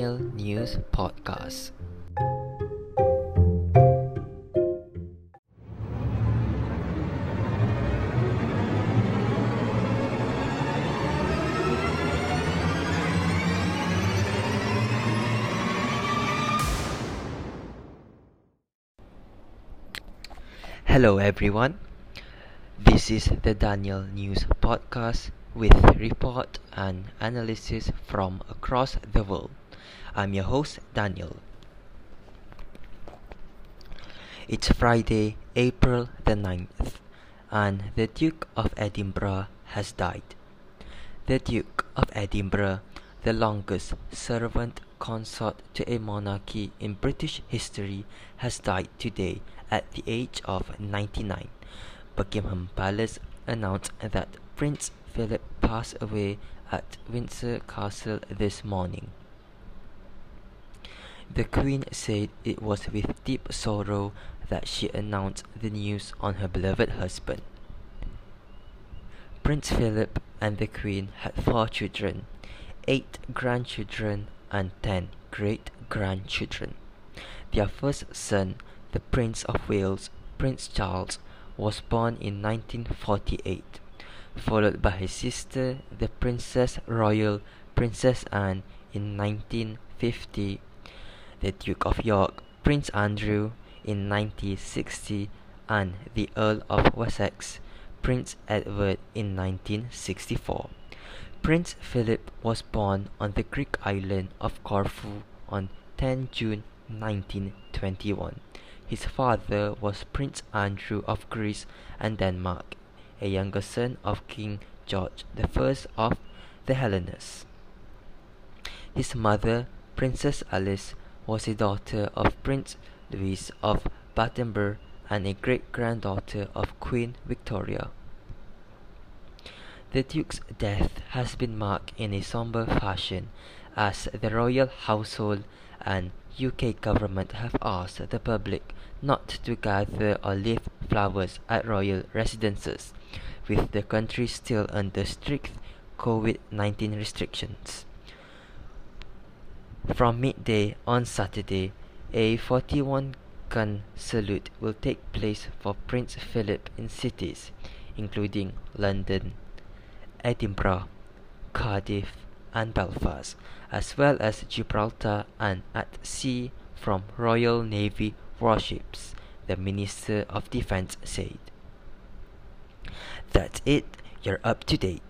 Podcast. Hello, everyone. This is the Daniel News Podcast with report and analysis from across the world. I'm your host, Daniel. It's Friday, April the 9th, and the Duke of Edinburgh has died. The Duke of Edinburgh, the longest servant consort to a monarchy in British history, has died today at the age of 99. Buckingham Palace announced that Prince Philip passed away at Windsor Castle this morning. The Queen said it was with deep sorrow that she announced the news on her beloved husband. Prince Philip and the Queen had four children, eight grandchildren, and ten great grandchildren. Their first son, the Prince of Wales, Prince Charles, was born in 1948, followed by his sister, the Princess Royal Princess Anne, in 1950, the Duke of York, Prince Andrew, in 1960, and the Earl of Wessex, Prince Edward, in 1964. Prince Philip was born on the Greek island of Corfu on 10 June 1921. His father was Prince Andrew of Greece and Denmark, a younger son of King George I of the Hellenes. His mother, Princess Alice, was a daughter of Prince Louis of Battenberg and a great granddaughter of Queen Victoria. The Duke's death has been marked in a somber fashion as the royal household and UK government have asked the public not to gather or leave flowers at royal residences, with the country still under strict COVID 19 restrictions. From midday on Saturday, a 41 gun salute will take place for Prince Philip in cities including London, Edinburgh, Cardiff, and Belfast, as well as Gibraltar and at sea from Royal Navy warships, the Minister of Defense said. That's it, you're up to date.